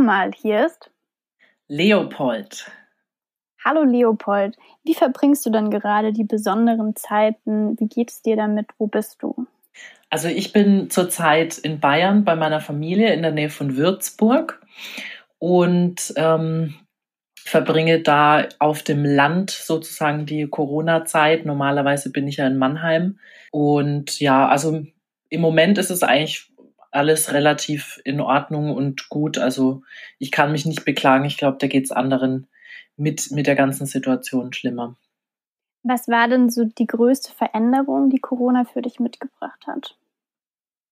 Mal, hier ist Leopold. Hallo Leopold, wie verbringst du denn gerade die besonderen Zeiten? Wie geht es dir damit? Wo bist du? Also ich bin zurzeit in Bayern bei meiner Familie in der Nähe von Würzburg und ähm, verbringe da auf dem Land sozusagen die Corona-Zeit. Normalerweise bin ich ja in Mannheim. Und ja, also im Moment ist es eigentlich alles relativ in Ordnung und gut. Also ich kann mich nicht beklagen. Ich glaube, da geht es anderen mit, mit der ganzen Situation schlimmer. Was war denn so die größte Veränderung, die Corona für dich mitgebracht hat?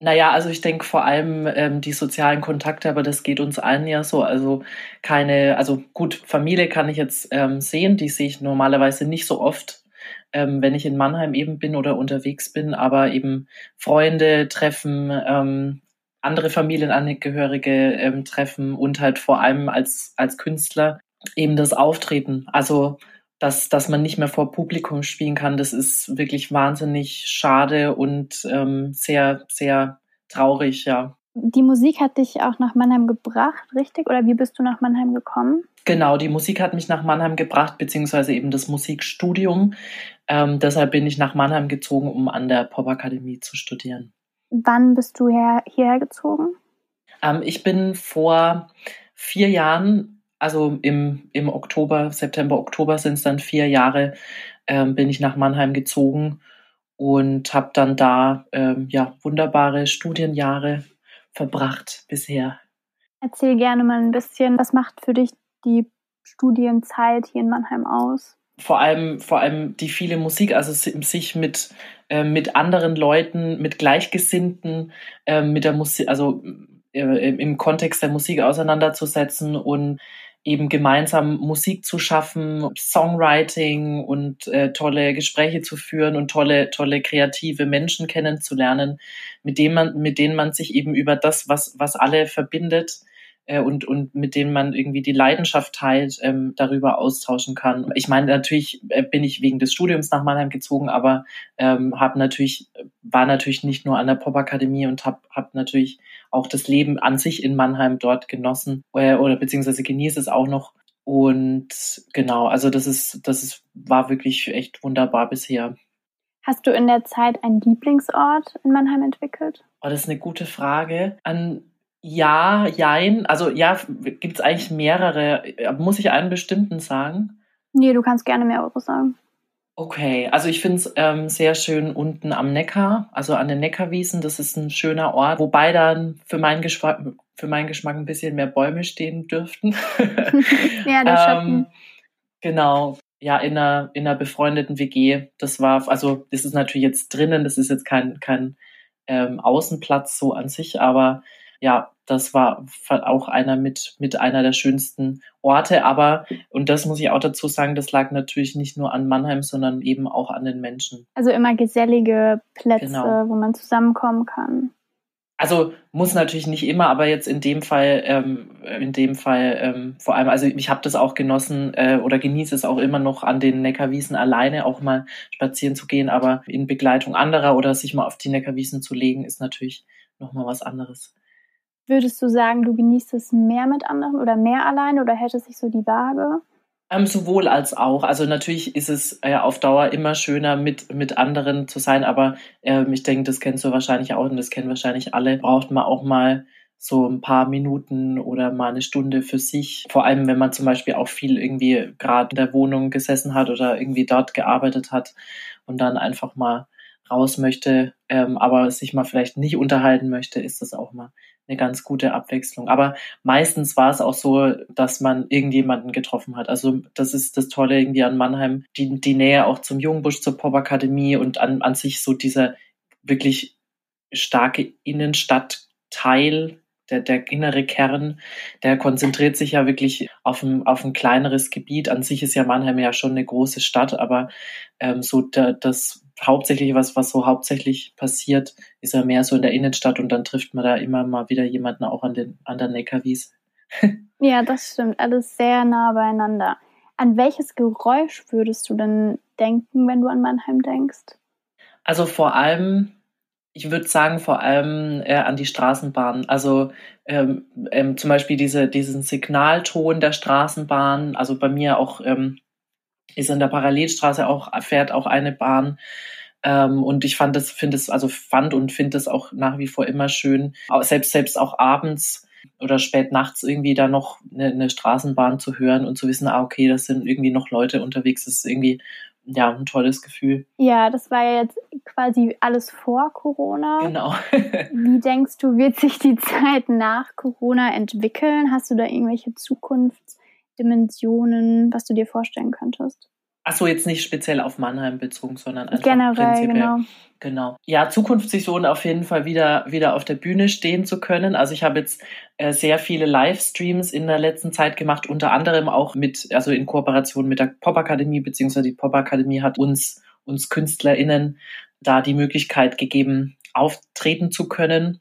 Naja, also ich denke vor allem ähm, die sozialen Kontakte, aber das geht uns allen ja so. Also keine, also gut, Familie kann ich jetzt ähm, sehen, die sehe ich normalerweise nicht so oft, ähm, wenn ich in Mannheim eben bin oder unterwegs bin, aber eben Freunde treffen, ähm, andere Familienangehörige ähm, treffen und halt vor allem als, als Künstler eben das Auftreten. Also dass, dass man nicht mehr vor Publikum spielen kann, das ist wirklich wahnsinnig schade und ähm, sehr, sehr traurig, ja. Die Musik hat dich auch nach Mannheim gebracht, richtig? Oder wie bist du nach Mannheim gekommen? Genau, die Musik hat mich nach Mannheim gebracht, beziehungsweise eben das Musikstudium. Ähm, deshalb bin ich nach Mannheim gezogen, um an der Popakademie zu studieren. Wann bist du her, hierher gezogen? Ähm, ich bin vor vier Jahren also im, im Oktober, September, Oktober sind es dann vier Jahre, ähm, bin ich nach Mannheim gezogen und habe dann da ähm, ja wunderbare Studienjahre verbracht bisher. Erzähl gerne mal ein bisschen, was macht für dich die Studienzeit hier in Mannheim aus? Vor allem, vor allem die viele Musik, also sich mit, äh, mit anderen Leuten, mit Gleichgesinnten, äh, mit der Musik, also äh, im Kontext der Musik auseinanderzusetzen und eben gemeinsam Musik zu schaffen, Songwriting und äh, tolle Gespräche zu führen und tolle, tolle kreative Menschen kennenzulernen, mit denen man, mit denen man sich eben über das, was, was alle verbindet, äh, und, und mit denen man irgendwie die Leidenschaft teilt, ähm, darüber austauschen kann. Ich meine, natürlich äh, bin ich wegen des Studiums nach Mannheim gezogen, aber ähm, habe natürlich, war natürlich nicht nur an der Popakademie und habe hab natürlich auch das Leben an sich in Mannheim dort genossen äh, oder beziehungsweise genieße es auch noch. Und genau, also das ist, das ist, war wirklich echt wunderbar bisher. Hast du in der Zeit einen Lieblingsort in Mannheim entwickelt? Oh, das ist eine gute Frage. An ja, jein. Also ja, gibt es eigentlich mehrere. Muss ich einen bestimmten sagen? Nee, du kannst gerne mehrere sagen. Okay, also ich finde es ähm, sehr schön unten am Neckar, also an den Neckarwiesen. Das ist ein schöner Ort, wobei dann für meinen Geschmack, für meinen Geschmack ein bisschen mehr Bäume stehen dürften. ja, der Schatten. Ähm, genau, ja, in einer, in einer befreundeten WG. Das war, also das ist natürlich jetzt drinnen, das ist jetzt kein, kein ähm, Außenplatz so an sich, aber ja, das war auch einer mit, mit einer der schönsten Orte. Aber, und das muss ich auch dazu sagen, das lag natürlich nicht nur an Mannheim, sondern eben auch an den Menschen. Also immer gesellige Plätze, genau. wo man zusammenkommen kann. Also muss natürlich nicht immer, aber jetzt in dem Fall, ähm, in dem Fall ähm, vor allem, also ich habe das auch genossen äh, oder genieße es auch immer noch an den Neckarwiesen alleine auch mal spazieren zu gehen, aber in Begleitung anderer oder sich mal auf die Neckarwiesen zu legen, ist natürlich nochmal was anderes. Würdest du sagen, du genießt es mehr mit anderen oder mehr alleine oder hält es sich so die Waage? Ähm, sowohl als auch. Also natürlich ist es äh, auf Dauer immer schöner, mit, mit anderen zu sein, aber ähm, ich denke, das kennst du wahrscheinlich auch und das kennen wahrscheinlich alle. Braucht man auch mal so ein paar Minuten oder mal eine Stunde für sich. Vor allem, wenn man zum Beispiel auch viel irgendwie gerade in der Wohnung gesessen hat oder irgendwie dort gearbeitet hat und dann einfach mal raus möchte, ähm, aber sich mal vielleicht nicht unterhalten möchte, ist das auch mal eine ganz gute Abwechslung. Aber meistens war es auch so, dass man irgendjemanden getroffen hat. Also das ist das Tolle irgendwie an Mannheim, die, die Nähe auch zum Jungbusch, zur Popakademie und an, an sich so dieser wirklich starke Innenstadtteil, der, der innere Kern, der konzentriert sich ja wirklich auf ein, auf ein kleineres Gebiet. An sich ist ja Mannheim ja schon eine große Stadt, aber ähm, so der, das hauptsächlich was, was so hauptsächlich passiert, ist ja mehr so in der Innenstadt und dann trifft man da immer mal wieder jemanden auch an, den, an der Neckarwies. ja, das stimmt. Alles sehr nah beieinander. An welches Geräusch würdest du denn denken, wenn du an Mannheim denkst? Also vor allem, Ich würde sagen, vor allem äh, an die Straßenbahn. Also ähm, ähm, zum Beispiel diese, diesen Signalton der Straßenbahn. Also bei mir auch ähm, ist in der Parallelstraße auch, fährt auch eine Bahn. Ähm, und ich fand das, finde es, also fand und finde es auch nach wie vor immer schön, selbst, selbst auch abends oder spät nachts irgendwie da noch eine, eine Straßenbahn zu hören und zu wissen, ah, okay, das sind irgendwie noch Leute unterwegs, das ist irgendwie ja, ein tolles Gefühl. Ja, das war jetzt quasi alles vor Corona. Genau. Wie denkst du, wird sich die Zeit nach Corona entwickeln? Hast du da irgendwelche Zukunftsdimensionen, was du dir vorstellen könntest? Ach so, jetzt nicht speziell auf Mannheim bezogen, sondern einfach Generell, prinzipiell. genau. Genau. Ja, Zukunftsvision auf jeden Fall wieder, wieder auf der Bühne stehen zu können. Also ich habe jetzt äh, sehr viele Livestreams in der letzten Zeit gemacht, unter anderem auch mit, also in Kooperation mit der Popakademie, beziehungsweise die Popakademie hat uns, uns KünstlerInnen da die Möglichkeit gegeben, auftreten zu können.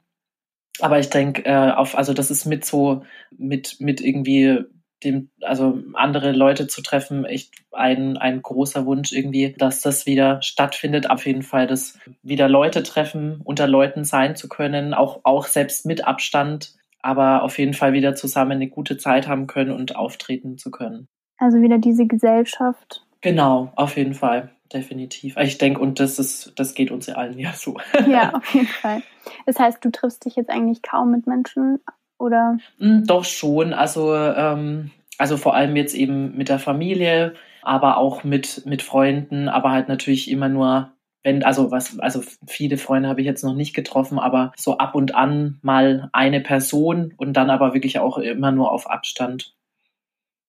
Aber ich denke, äh, auf, also das ist mit so, mit, mit irgendwie dem, also andere Leute zu treffen, echt ein, ein großer Wunsch irgendwie, dass das wieder stattfindet. Auf jeden Fall, dass wieder Leute treffen, unter Leuten sein zu können, auch, auch selbst mit Abstand, aber auf jeden Fall wieder zusammen eine gute Zeit haben können und auftreten zu können. Also wieder diese Gesellschaft. Genau, auf jeden Fall. Definitiv. Ich denke, und das ist, das geht uns ja allen ja so. Ja, auf jeden Fall. Das heißt, du triffst dich jetzt eigentlich kaum mit Menschen oder? Hm, doch schon. Also, ähm, also vor allem jetzt eben mit der Familie, aber auch mit, mit Freunden, aber halt natürlich immer nur, wenn, also was, also viele Freunde habe ich jetzt noch nicht getroffen, aber so ab und an mal eine Person und dann aber wirklich auch immer nur auf Abstand.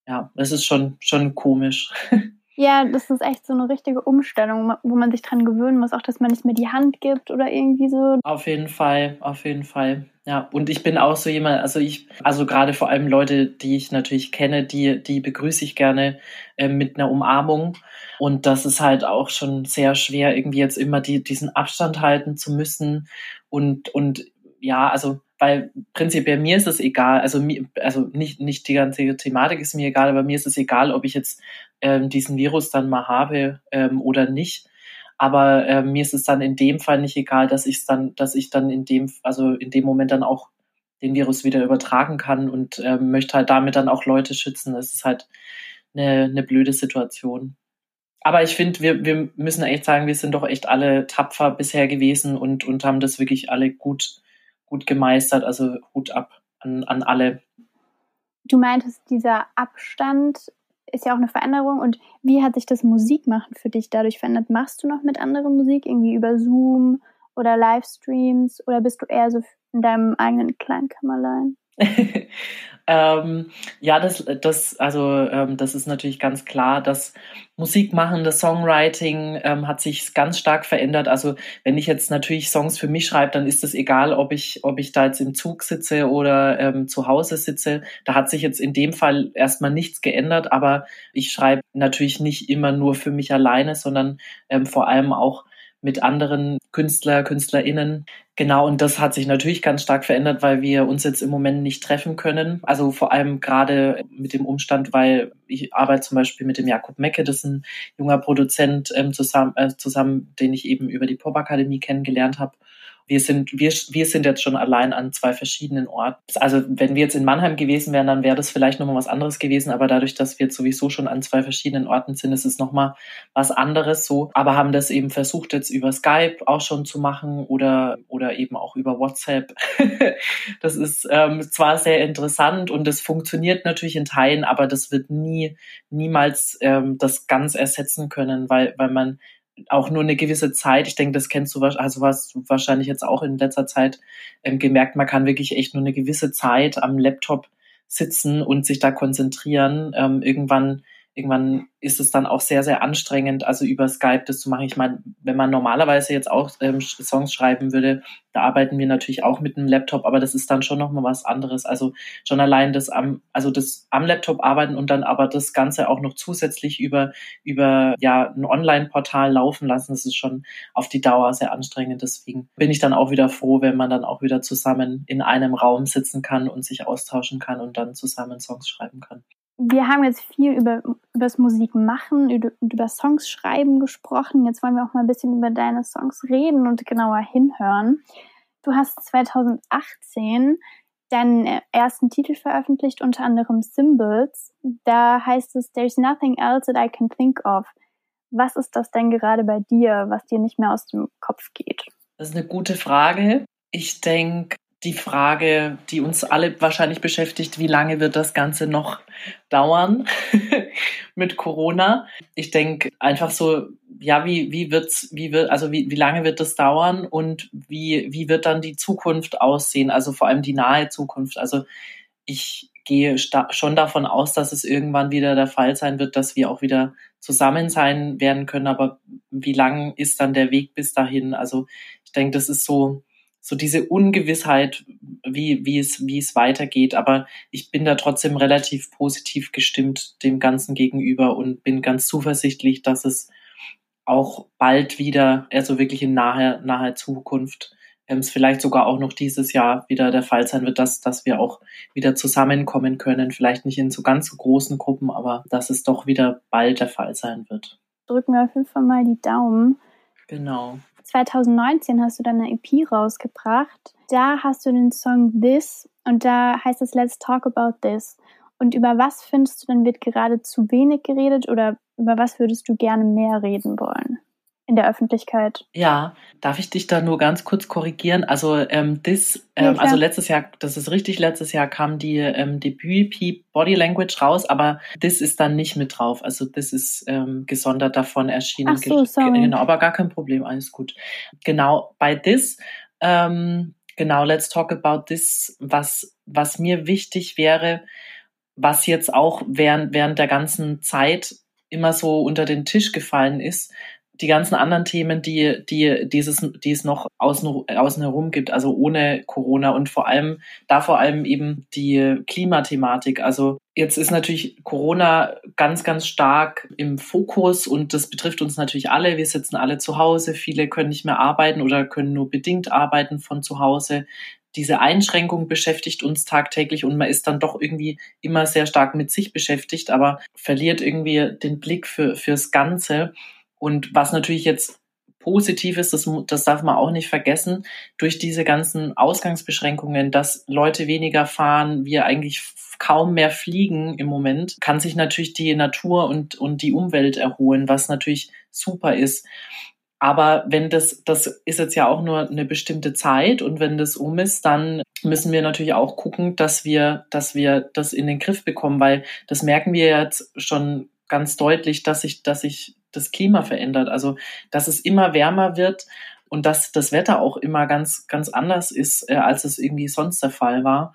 Ja, das ist schon, schon komisch. Ja, das ist echt so eine richtige Umstellung, wo man sich dran gewöhnen muss, auch dass man nicht mehr die Hand gibt oder irgendwie so. Auf jeden Fall, auf jeden Fall. Ja, und ich bin auch so jemand, also ich, also gerade vor allem Leute, die ich natürlich kenne, die, die begrüße ich gerne äh, mit einer Umarmung. Und das ist halt auch schon sehr schwer, irgendwie jetzt immer die, diesen Abstand halten zu müssen. Und, und ja, also weil prinzipiell mir ist es egal, also also nicht, nicht die ganze Thematik ist mir egal, aber mir ist es egal, ob ich jetzt ähm, diesen Virus dann mal habe ähm, oder nicht. Aber äh, mir ist es dann in dem Fall nicht egal, dass ich dann, dass ich dann in dem, also in dem Moment dann auch den Virus wieder übertragen kann und äh, möchte halt damit dann auch Leute schützen. Das ist halt eine, eine blöde Situation. Aber ich finde, wir, wir müssen echt sagen, wir sind doch echt alle tapfer bisher gewesen und, und haben das wirklich alle gut, gut gemeistert. Also Hut ab an, an alle. Du meintest, dieser Abstand ist ja auch eine Veränderung. Und wie hat sich das Musikmachen für dich dadurch verändert? Machst du noch mit anderen Musik, irgendwie über Zoom oder Livestreams? Oder bist du eher so in deinem eigenen Kleinkammerlein? ähm, ja, das, das, also, ähm, das ist natürlich ganz klar. Das Musikmachen, das Songwriting ähm, hat sich ganz stark verändert. Also, wenn ich jetzt natürlich Songs für mich schreibe, dann ist es egal, ob ich, ob ich da jetzt im Zug sitze oder ähm, zu Hause sitze. Da hat sich jetzt in dem Fall erstmal nichts geändert, aber ich schreibe natürlich nicht immer nur für mich alleine, sondern ähm, vor allem auch mit anderen Künstler, KünstlerInnen. Genau, und das hat sich natürlich ganz stark verändert, weil wir uns jetzt im Moment nicht treffen können. Also vor allem gerade mit dem Umstand, weil ich arbeite zum Beispiel mit dem Jakob Mecke, das ist ein junger Produzent ähm, zusammen, äh, zusammen, den ich eben über die Pop-Akademie kennengelernt habe wir sind, wir, wir sind jetzt schon allein an zwei verschiedenen Orten. Also wenn wir jetzt in Mannheim gewesen wären, dann wäre das vielleicht nochmal was anderes gewesen, aber dadurch, dass wir jetzt sowieso schon an zwei verschiedenen Orten sind, ist es nochmal was anderes so. Aber haben das eben versucht, jetzt über Skype auch schon zu machen oder, oder eben auch über WhatsApp. das ist ähm, zwar sehr interessant und das funktioniert natürlich in Teilen, aber das wird nie, niemals ähm, das ganz ersetzen können, weil, weil man auch nur eine gewisse Zeit, ich denke, das kennst du, also hast du wahrscheinlich jetzt auch in letzter Zeit ähm, gemerkt, man kann wirklich echt nur eine gewisse Zeit am Laptop sitzen und sich da konzentrieren. Ähm, irgendwann irgendwann ist es dann auch sehr, sehr anstrengend, also über Skype das zu machen. Ich meine, wenn man normalerweise jetzt auch ähm, Songs schreiben würde, da arbeiten wir natürlich auch mit einem Laptop, aber das ist dann schon nochmal was anderes. Also schon allein das am, also das am Laptop arbeiten und dann aber das Ganze auch noch zusätzlich über, über ja, ein Online-Portal laufen lassen, das ist schon auf die Dauer sehr anstrengend. Deswegen bin ich dann auch wieder froh, wenn man dann auch wieder zusammen in einem Raum sitzen kann und sich austauschen kann und dann zusammen Songs schreiben kann. Wir haben jetzt viel über, über das Musikmachen und über Songs schreiben gesprochen. Jetzt wollen wir auch mal ein bisschen über deine Songs reden und genauer hinhören. Du hast 2018 deinen äh, ersten Titel veröffentlicht, unter anderem Symbols. Da heißt es, There's nothing else that I can think of. Was ist das denn gerade bei dir, was dir nicht mehr aus dem Kopf geht? Das ist eine gute Frage. Ich denke, die Frage, die uns alle wahrscheinlich beschäftigt, wie lange wird das Ganze noch dauern mit Corona? Ich denke einfach so, ja, wie, wie wird's, wie wird, also wie, wie lange wird das dauern und wie, wie wird dann die Zukunft aussehen? Also vor allem die nahe Zukunft. Also ich gehe schon davon aus, dass es irgendwann wieder der Fall sein wird, dass wir auch wieder zusammen sein werden können. Aber wie lang ist dann der Weg bis dahin? Also ich denke, das ist so, so diese Ungewissheit, wie, wie, es, wie es weitergeht. Aber ich bin da trotzdem relativ positiv gestimmt dem Ganzen gegenüber und bin ganz zuversichtlich, dass es auch bald wieder, also wirklich in naher, naher Zukunft, ähm, es vielleicht sogar auch noch dieses Jahr wieder der Fall sein wird, dass, dass wir auch wieder zusammenkommen können. Vielleicht nicht in so ganz so großen Gruppen, aber dass es doch wieder bald der Fall sein wird. Drücken wir auf jeden Fall mal die Daumen. Genau. 2019 hast du dann eine EP rausgebracht. Da hast du den Song This und da heißt es Let's Talk About This. Und über was findest du denn wird gerade zu wenig geredet oder über was würdest du gerne mehr reden wollen? In der Öffentlichkeit. Ja, darf ich dich da nur ganz kurz korrigieren? Also ähm, das, ähm, ja, also letztes Jahr, das ist richtig, letztes Jahr kam die ähm, Debüt-EP Body Language raus, aber das ist dann nicht mit drauf. Also das ist ähm, gesondert davon erschienen. Ach so, sorry. Genau, aber gar kein Problem, alles gut. Genau, bei this, ähm, genau, let's talk about this, was, was mir wichtig wäre, was jetzt auch während, während der ganzen Zeit immer so unter den Tisch gefallen ist, die ganzen anderen Themen, die, die, dieses, die es noch außen, außen herum gibt, also ohne Corona und vor allem, da vor allem eben die Klimathematik. Also jetzt ist natürlich Corona ganz, ganz stark im Fokus und das betrifft uns natürlich alle. Wir sitzen alle zu Hause. Viele können nicht mehr arbeiten oder können nur bedingt arbeiten von zu Hause diese Einschränkung beschäftigt uns tagtäglich und man ist dann doch irgendwie immer sehr stark mit sich beschäftigt, aber verliert irgendwie den Blick für, fürs Ganze. Und was natürlich jetzt positiv ist, das, das darf man auch nicht vergessen, durch diese ganzen Ausgangsbeschränkungen, dass Leute weniger fahren, wir eigentlich kaum mehr fliegen im Moment, kann sich natürlich die Natur und, und die Umwelt erholen, was natürlich super ist. Aber wenn das, das ist jetzt ja auch nur eine bestimmte Zeit und wenn das um ist, dann müssen wir natürlich auch gucken, dass wir, dass wir das in den Griff bekommen, weil das merken wir jetzt schon ganz deutlich, dass sich, dass sich das Klima verändert. Also, dass es immer wärmer wird und dass das Wetter auch immer ganz, ganz anders ist, äh, als es irgendwie sonst der Fall war.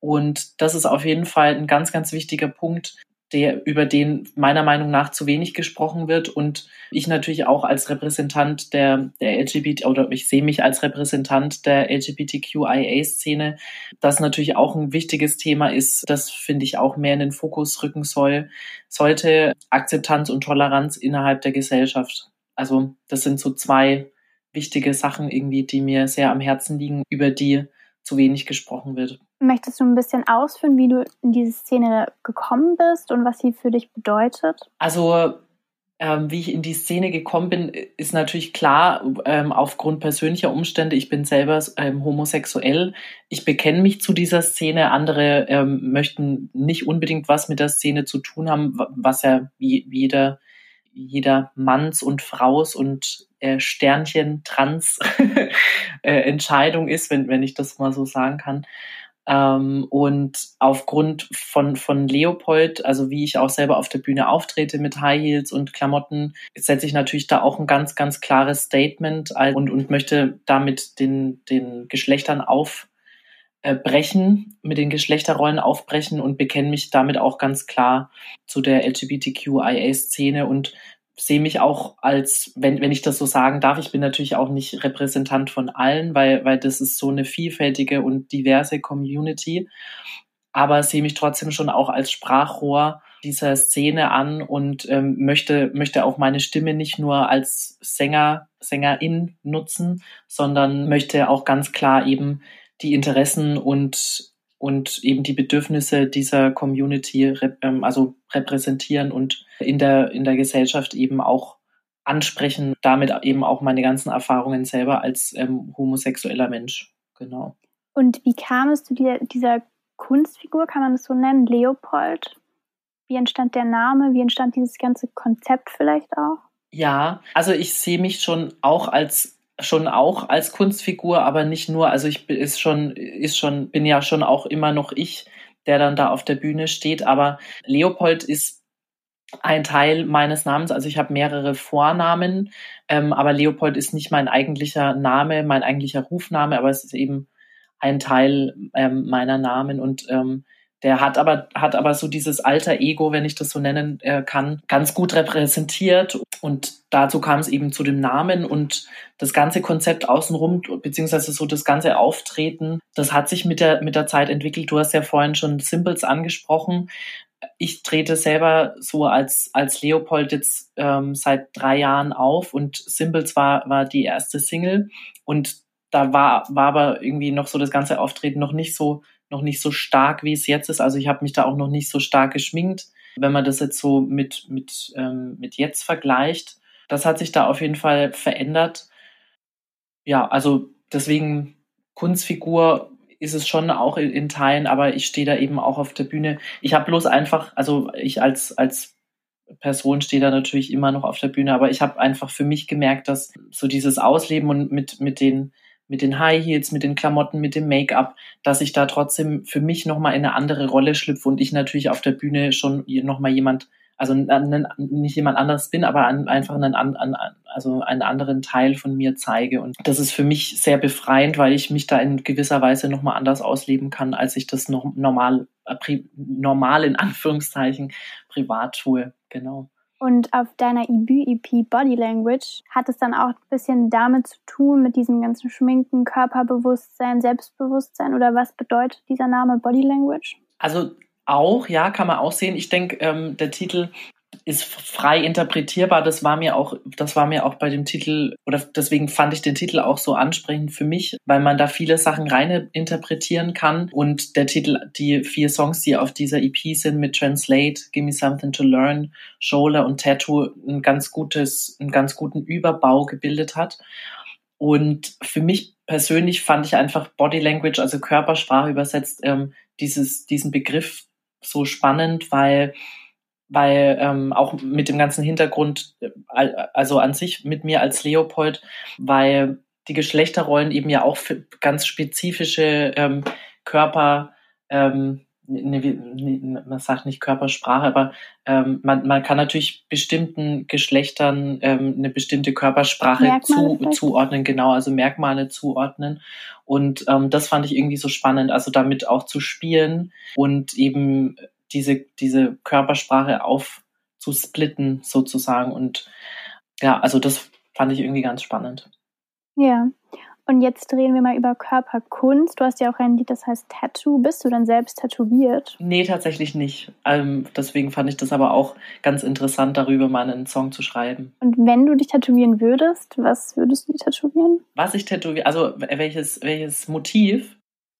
Und das ist auf jeden Fall ein ganz, ganz wichtiger Punkt, der, über den meiner Meinung nach zu wenig gesprochen wird. Und ich natürlich auch als Repräsentant der, der LGBT oder ich sehe mich als Repräsentant der LGBTQIA-Szene, das natürlich auch ein wichtiges Thema ist, das finde ich auch mehr in den Fokus rücken soll, sollte Akzeptanz und Toleranz innerhalb der Gesellschaft. Also das sind so zwei wichtige Sachen irgendwie, die mir sehr am Herzen liegen, über die zu wenig gesprochen wird. Möchtest du ein bisschen ausführen, wie du in diese Szene gekommen bist und was sie für dich bedeutet? Also ähm, wie ich in die Szene gekommen bin, ist natürlich klar ähm, aufgrund persönlicher Umstände. Ich bin selber ähm, homosexuell. Ich bekenne mich zu dieser Szene. Andere ähm, möchten nicht unbedingt was mit der Szene zu tun haben, was ja wie jeder jeder Manns und Fraus und äh, Sternchen Trans äh, Entscheidung ist, wenn, wenn ich das mal so sagen kann. Ähm, und aufgrund von, von Leopold, also wie ich auch selber auf der Bühne auftrete mit High Heels und Klamotten, setze ich natürlich da auch ein ganz, ganz klares Statement und, und möchte damit den, den Geschlechtern aufbrechen, mit den Geschlechterrollen aufbrechen und bekenne mich damit auch ganz klar zu der LGBTQIA-Szene und sehe mich auch als, wenn, wenn ich das so sagen darf, ich bin natürlich auch nicht Repräsentant von allen, weil, weil das ist so eine vielfältige und diverse Community, aber sehe mich trotzdem schon auch als Sprachrohr dieser Szene an und ähm, möchte, möchte auch meine Stimme nicht nur als Sänger, Sängerin nutzen, sondern möchte auch ganz klar eben die Interessen und und eben die Bedürfnisse dieser Community ähm, also repräsentieren und in der, in der Gesellschaft eben auch ansprechen, damit eben auch meine ganzen Erfahrungen selber als ähm, homosexueller Mensch. Genau. Und wie kam es zu dieser, dieser Kunstfigur, kann man das so nennen, Leopold? Wie entstand der Name? Wie entstand dieses ganze Konzept vielleicht auch? Ja, also ich sehe mich schon auch als schon auch als Kunstfigur, aber nicht nur. Also ich bin ist schon ist schon bin ja schon auch immer noch ich, der dann da auf der Bühne steht. Aber Leopold ist ein Teil meines Namens. Also ich habe mehrere Vornamen, ähm, aber Leopold ist nicht mein eigentlicher Name, mein eigentlicher Rufname, aber es ist eben ein Teil ähm, meiner Namen und ähm, der hat aber, hat aber so dieses alter Ego, wenn ich das so nennen äh, kann, ganz gut repräsentiert. Und dazu kam es eben zu dem Namen und das ganze Konzept außenrum, beziehungsweise so das ganze Auftreten, das hat sich mit der, mit der Zeit entwickelt. Du hast ja vorhin schon Symbols angesprochen. Ich trete selber so als, als Leopold jetzt ähm, seit drei Jahren auf und Symbols war, war die erste Single. Und da war, war aber irgendwie noch so das ganze Auftreten noch nicht so noch nicht so stark, wie es jetzt ist. Also ich habe mich da auch noch nicht so stark geschminkt. Wenn man das jetzt so mit, mit, ähm, mit jetzt vergleicht, das hat sich da auf jeden Fall verändert. Ja, also deswegen Kunstfigur ist es schon auch in, in Teilen, aber ich stehe da eben auch auf der Bühne. Ich habe bloß einfach, also ich als, als Person stehe da natürlich immer noch auf der Bühne, aber ich habe einfach für mich gemerkt, dass so dieses Ausleben und mit, mit den mit den High Heels, mit den Klamotten, mit dem Make-up, dass ich da trotzdem für mich nochmal in eine andere Rolle schlüpfe und ich natürlich auf der Bühne schon nochmal jemand, also nicht jemand anderes bin, aber einfach einen, also einen anderen Teil von mir zeige. Und das ist für mich sehr befreiend, weil ich mich da in gewisser Weise nochmal anders ausleben kann, als ich das noch normal, normal in Anführungszeichen privat tue. Genau. Und auf deiner Debüt-EP Body Language hat es dann auch ein bisschen damit zu tun, mit diesem ganzen Schminken, Körperbewusstsein, Selbstbewusstsein oder was bedeutet dieser Name Body Language? Also auch, ja, kann man auch sehen. Ich denke, ähm, der Titel ist frei interpretierbar. Das war mir auch, das war mir auch bei dem Titel, oder deswegen fand ich den Titel auch so ansprechend für mich, weil man da viele Sachen rein interpretieren kann. Und der Titel, die vier Songs, die auf dieser EP sind mit Translate, Give Me Something to Learn, Shoulder und Tattoo, ein ganz gutes, einen ganz guten Überbau gebildet hat. Und für mich persönlich fand ich einfach Body Language, also Körpersprache übersetzt, ähm, dieses, diesen Begriff so spannend, weil weil ähm, auch mit dem ganzen Hintergrund, äh, also an sich mit mir als Leopold, weil die Geschlechterrollen eben ja auch für ganz spezifische ähm, Körper, ähm, ne, ne, man sagt nicht Körpersprache, aber ähm, man, man kann natürlich bestimmten Geschlechtern ähm, eine bestimmte Körpersprache zu, zuordnen, genau, also Merkmale zuordnen. Und ähm, das fand ich irgendwie so spannend, also damit auch zu spielen und eben diese, diese Körpersprache aufzusplitten sozusagen. Und ja, also das fand ich irgendwie ganz spannend. Ja. Und jetzt drehen wir mal über Körperkunst. Du hast ja auch ein Lied, das heißt Tattoo. Bist du dann selbst tätowiert? Nee, tatsächlich nicht. Ähm, deswegen fand ich das aber auch ganz interessant, darüber mal einen Song zu schreiben. Und wenn du dich tätowieren würdest, was würdest du tätowieren? Was ich tätowiere, also welches, welches Motiv?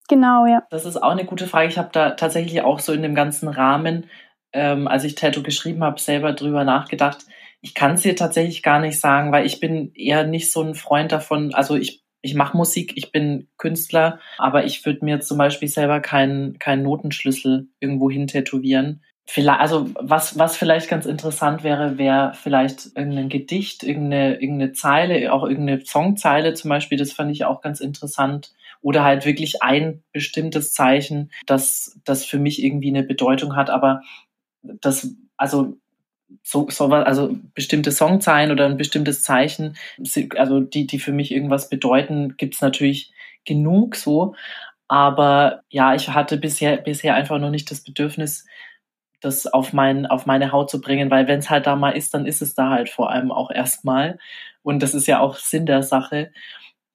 Genau, ja. Das ist auch eine gute Frage. Ich habe da tatsächlich auch so in dem ganzen Rahmen, ähm, als ich Tattoo geschrieben habe, selber drüber nachgedacht. Ich kann es dir tatsächlich gar nicht sagen, weil ich bin eher nicht so ein Freund davon. Also ich, ich mache Musik, ich bin Künstler, aber ich würde mir zum Beispiel selber keinen keinen Notenschlüssel irgendwo hin tätowieren. Vielleicht, also was, was vielleicht ganz interessant wäre, wäre vielleicht irgendein Gedicht, irgendeine, irgendeine Zeile, auch irgendeine Songzeile zum Beispiel, das fand ich auch ganz interessant oder halt wirklich ein bestimmtes Zeichen, das, das für mich irgendwie eine Bedeutung hat, aber das, also so, so also bestimmte Songzeilen oder ein bestimmtes Zeichen, also die, die für mich irgendwas bedeuten, gibt's natürlich genug so. Aber ja, ich hatte bisher, bisher einfach noch nicht das Bedürfnis, das auf, mein, auf meine Haut zu bringen, weil wenn es halt da mal ist, dann ist es da halt vor allem auch erstmal. Und das ist ja auch Sinn der Sache.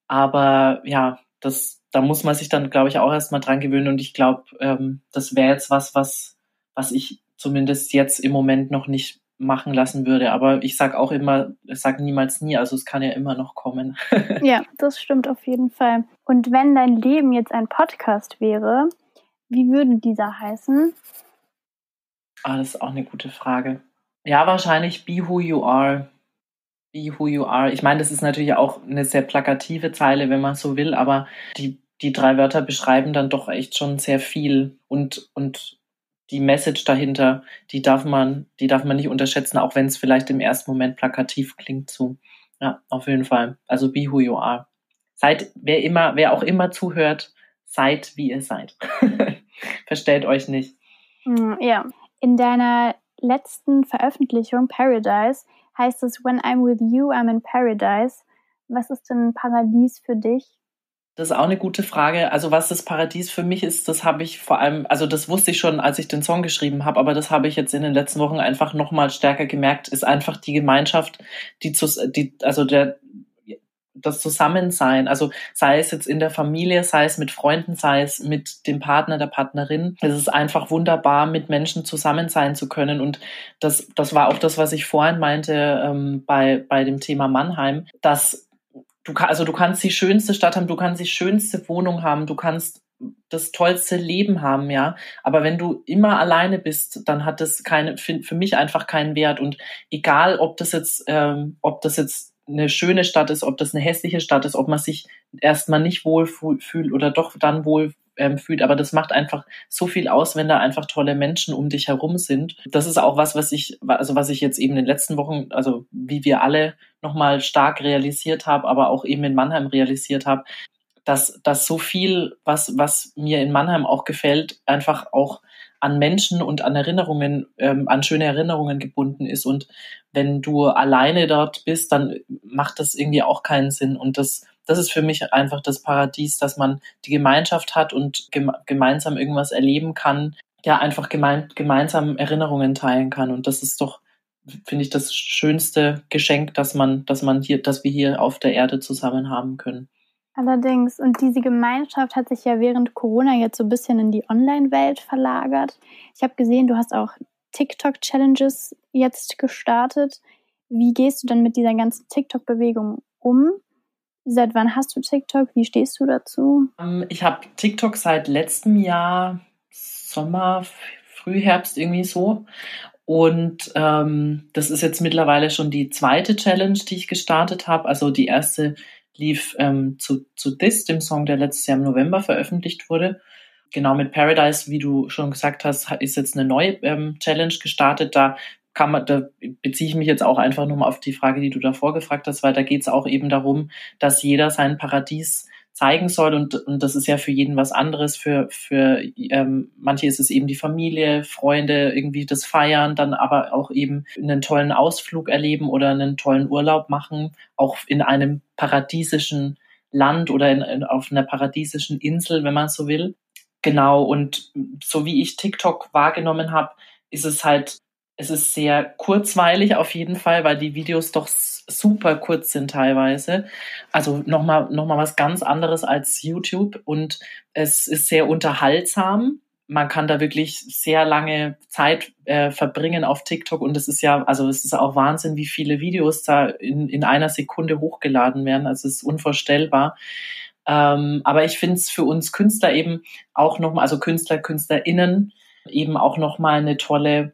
Aber ja, das, da muss man sich dann, glaube ich, auch erstmal dran gewöhnen. Und ich glaube, ähm, das wäre jetzt was, was, was ich zumindest jetzt im Moment noch nicht machen lassen würde. Aber ich sage auch immer, ich sage niemals nie, also es kann ja immer noch kommen. ja, das stimmt auf jeden Fall. Und wenn dein Leben jetzt ein Podcast wäre, Wie würde dieser heißen? Ah, das ist auch eine gute Frage. Ja, wahrscheinlich Be Who You Are. Be Who You Are. Ich meine, das ist natürlich auch eine sehr plakative Zeile, wenn man so will, aber die, die drei Wörter beschreiben dann doch echt schon sehr viel und, und die Message dahinter, die darf man, die darf man nicht unterschätzen, auch wenn es vielleicht im ersten Moment plakativ klingt so. Ja, auf jeden Fall. Also be who you are. Seid, wer immer, wer auch immer zuhört, seid wie ihr seid. Verstellt euch nicht. Hm, ja. In deiner letzten Veröffentlichung Paradise heißt es When I'm with you, I'm in Paradise. Was ist denn Paradies für dich? Das ist auch eine gute Frage. Also was das Paradies für mich ist, das habe ich vor allem, also das wusste ich schon, als ich den Song geschrieben habe, aber das habe ich jetzt in den letzten Wochen einfach noch mal stärker gemerkt, ist einfach die Gemeinschaft, die, die also der das Zusammensein, also sei es jetzt in der Familie, sei es mit Freunden, sei es mit dem Partner, der Partnerin. Es ist einfach wunderbar, mit Menschen zusammen sein zu können. Und das, das war auch das, was ich vorhin meinte ähm, bei, bei dem Thema Mannheim, dass du, also du kannst die schönste Stadt haben, du kannst die schönste Wohnung haben, du kannst das tollste Leben haben, ja. Aber wenn du immer alleine bist, dann hat das keine, für, für mich einfach keinen Wert. Und egal, ob das jetzt, ähm, ob das jetzt eine schöne Stadt ist, ob das eine hässliche Stadt ist, ob man sich erstmal nicht wohl fühlt oder doch dann wohl ähm, fühlt. Aber das macht einfach so viel aus, wenn da einfach tolle Menschen um dich herum sind. Das ist auch was, was ich, also was ich jetzt eben in den letzten Wochen, also wie wir alle nochmal stark realisiert haben, aber auch eben in Mannheim realisiert habe, dass, dass so viel, was, was mir in Mannheim auch gefällt, einfach auch an Menschen und an Erinnerungen, ähm, an schöne Erinnerungen gebunden ist. Und wenn du alleine dort bist, dann macht das irgendwie auch keinen Sinn. Und das das ist für mich einfach das Paradies, dass man die Gemeinschaft hat und geme gemeinsam irgendwas erleben kann, ja, einfach gemein gemeinsam Erinnerungen teilen kann. Und das ist doch, finde ich, das schönste Geschenk, dass man, dass man hier, dass wir hier auf der Erde zusammen haben können. Allerdings, und diese Gemeinschaft hat sich ja während Corona jetzt so ein bisschen in die Online-Welt verlagert. Ich habe gesehen, du hast auch TikTok-Challenges jetzt gestartet. Wie gehst du denn mit dieser ganzen TikTok-Bewegung um? Seit wann hast du TikTok? Wie stehst du dazu? Ähm, ich habe TikTok seit letztem Jahr, Sommer, Frühherbst irgendwie so. Und ähm, das ist jetzt mittlerweile schon die zweite Challenge, die ich gestartet habe. Also die erste lief ähm, zu, zu This, dem Song, der letztes Jahr im November veröffentlicht wurde. Genau mit Paradise, wie du schon gesagt hast, ist jetzt eine neue ähm, Challenge gestartet. Da kann man, da beziehe ich mich jetzt auch einfach nur mal auf die Frage, die du davor gefragt hast, weil da geht es auch eben darum, dass jeder sein Paradies zeigen soll und, und das ist ja für jeden was anderes. Für, für ähm, manche ist es eben die Familie, Freunde, irgendwie das Feiern, dann aber auch eben einen tollen Ausflug erleben oder einen tollen Urlaub machen, auch in einem paradiesischen Land oder in, in, auf einer paradiesischen Insel, wenn man so will. Genau, und so wie ich TikTok wahrgenommen habe, ist es halt es ist sehr kurzweilig auf jeden Fall, weil die Videos doch super kurz sind teilweise. Also nochmal noch mal was ganz anderes als YouTube und es ist sehr unterhaltsam. Man kann da wirklich sehr lange Zeit äh, verbringen auf TikTok und es ist ja, also es ist auch Wahnsinn, wie viele Videos da in, in einer Sekunde hochgeladen werden. Also es ist unvorstellbar. Ähm, aber ich finde es für uns Künstler eben auch nochmal, also Künstler, KünstlerInnen eben auch nochmal eine tolle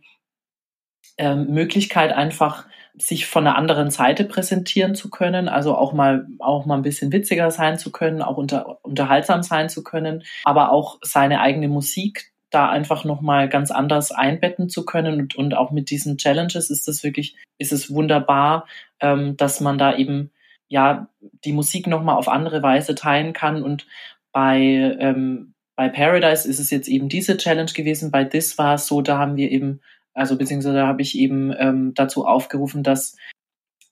ähm, Möglichkeit, einfach sich von einer anderen Seite präsentieren zu können, also auch mal auch mal ein bisschen witziger sein zu können, auch unter, unterhaltsam sein zu können, aber auch seine eigene Musik da einfach noch mal ganz anders einbetten zu können und, und auch mit diesen Challenges ist das wirklich ist es wunderbar, ähm, dass man da eben ja die Musik noch mal auf andere Weise teilen kann und bei ähm, bei Paradise ist es jetzt eben diese Challenge gewesen. Bei This war es so, da haben wir eben also beziehungsweise habe ich eben ähm, dazu aufgerufen, dass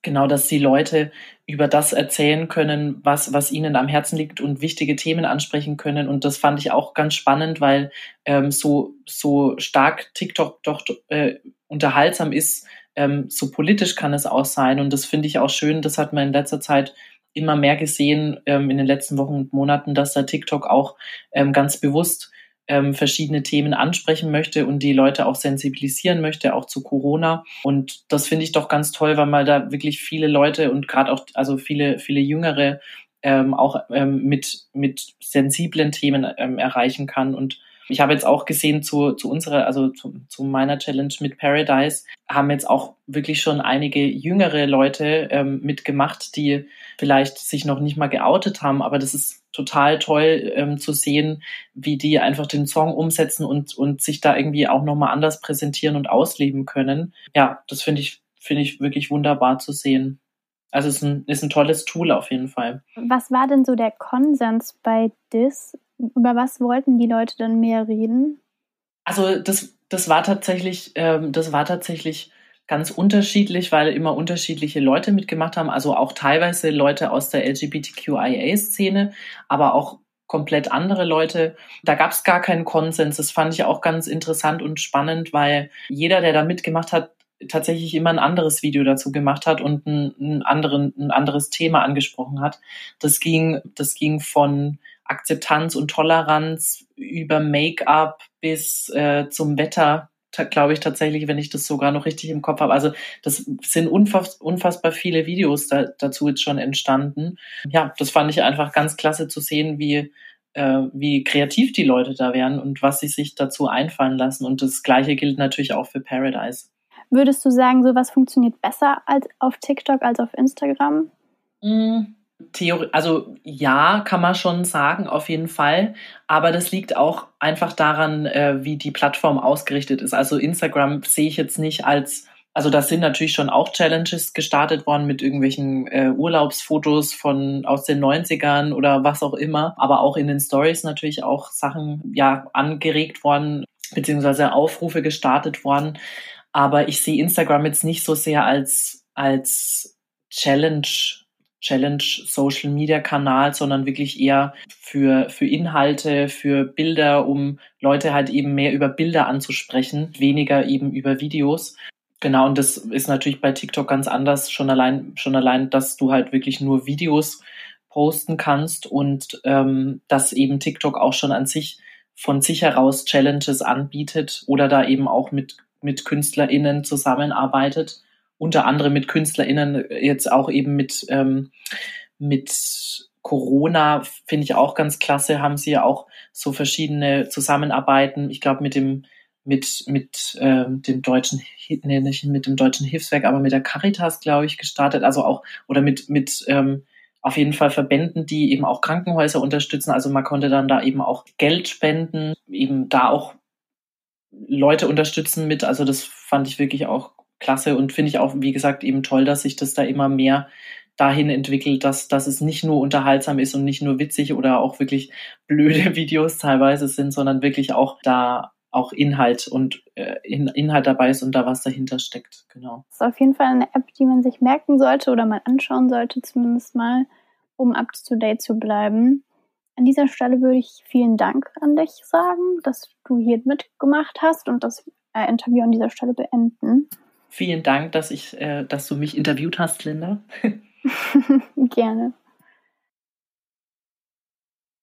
genau, dass die Leute über das erzählen können, was, was ihnen am Herzen liegt und wichtige Themen ansprechen können. Und das fand ich auch ganz spannend, weil ähm, so, so stark TikTok doch äh, unterhaltsam ist, ähm, so politisch kann es auch sein. Und das finde ich auch schön. Das hat man in letzter Zeit immer mehr gesehen, ähm, in den letzten Wochen und Monaten, dass da TikTok auch ähm, ganz bewusst ähm, verschiedene Themen ansprechen möchte und die Leute auch sensibilisieren möchte, auch zu Corona. Und das finde ich doch ganz toll, weil man da wirklich viele Leute und gerade auch, also viele, viele Jüngere ähm, auch ähm, mit, mit sensiblen Themen ähm, erreichen kann. Und Ich habe jetzt auch gesehen zu, zu unserer, also zu, zu meiner Challenge mit Paradise, haben jetzt auch wirklich schon einige jüngere Leute ähm, mitgemacht, die vielleicht sich noch nicht mal geoutet haben, aber das ist total toll ähm, zu sehen, wie die einfach den Song umsetzen und, und sich da irgendwie auch nochmal anders präsentieren und ausleben können. Ja, das finde ich, finde ich wirklich wunderbar zu sehen. Also es ist ein, ist ein tolles Tool auf jeden Fall. Was war denn so der Konsens bei DIS? Über was wollten die Leute dann mehr reden? Also das, das war tatsächlich, ähm, das war tatsächlich ganz unterschiedlich, weil immer unterschiedliche Leute mitgemacht haben. Also auch teilweise Leute aus der LGBTQIA-Szene, aber auch komplett andere Leute. Da gab es gar keinen Konsens. Das fand ich auch ganz interessant und spannend, weil jeder, der da mitgemacht hat, tatsächlich immer ein anderes Video dazu gemacht hat und ein, ein, anderen, ein anderes Thema angesprochen hat. Das ging, das ging von Akzeptanz und Toleranz über Make-up bis äh, zum Wetter, glaube ich tatsächlich, wenn ich das sogar noch richtig im Kopf habe. Also das sind unfass, unfassbar viele Videos da, dazu jetzt schon entstanden. Ja, das fand ich einfach ganz klasse zu sehen, wie äh, wie kreativ die Leute da wären und was sie sich dazu einfallen lassen. Und das Gleiche gilt natürlich auch für Paradise. Würdest du sagen, sowas funktioniert besser als auf TikTok als auf Instagram? Mm, Theorie, also ja, kann man schon sagen, auf jeden Fall. Aber das liegt auch einfach daran, äh, wie die Plattform ausgerichtet ist. Also Instagram sehe ich jetzt nicht als, also da sind natürlich schon auch Challenges gestartet worden mit irgendwelchen äh, Urlaubsfotos von aus den 90ern oder was auch immer. Aber auch in den Stories natürlich auch Sachen ja angeregt worden, beziehungsweise Aufrufe gestartet worden. Aber ich sehe Instagram jetzt nicht so sehr als, als Challenge, Challenge Social Media Kanal, sondern wirklich eher für, für Inhalte, für Bilder, um Leute halt eben mehr über Bilder anzusprechen, weniger eben über Videos. Genau, und das ist natürlich bei TikTok ganz anders, schon allein, schon allein, dass du halt wirklich nur Videos posten kannst und ähm, dass eben TikTok auch schon an sich von sich heraus Challenges anbietet oder da eben auch mit mit KünstlerInnen zusammenarbeitet. Unter anderem mit KünstlerInnen jetzt auch eben mit, ähm, mit Corona, finde ich auch ganz klasse, haben sie ja auch so verschiedene Zusammenarbeiten. Ich glaube, mit dem mit mit ähm, dem deutschen nee, nicht mit dem deutschen Hilfswerk, aber mit der Caritas glaube ich gestartet, also auch oder mit mit ähm, auf jeden Fall Verbänden, die eben auch Krankenhäuser unterstützen. Also man konnte dann da eben auch Geld spenden, eben da auch Leute unterstützen mit. Also das fand ich wirklich auch klasse und finde ich auch, wie gesagt, eben toll, dass sich das da immer mehr dahin entwickelt, dass, dass es nicht nur unterhaltsam ist und nicht nur witzig oder auch wirklich blöde Videos teilweise sind, sondern wirklich auch da auch Inhalt und äh, Inhalt dabei ist und da was dahinter steckt. Genau. Das ist auf jeden Fall eine App, die man sich merken sollte oder mal anschauen sollte, zumindest mal, um up to date zu bleiben. An dieser Stelle würde ich vielen Dank an dich sagen, dass du hier mitgemacht hast und das äh, Interview an dieser Stelle beenden. Vielen Dank, dass ich, äh, dass du mich interviewt hast, Linda. Gerne.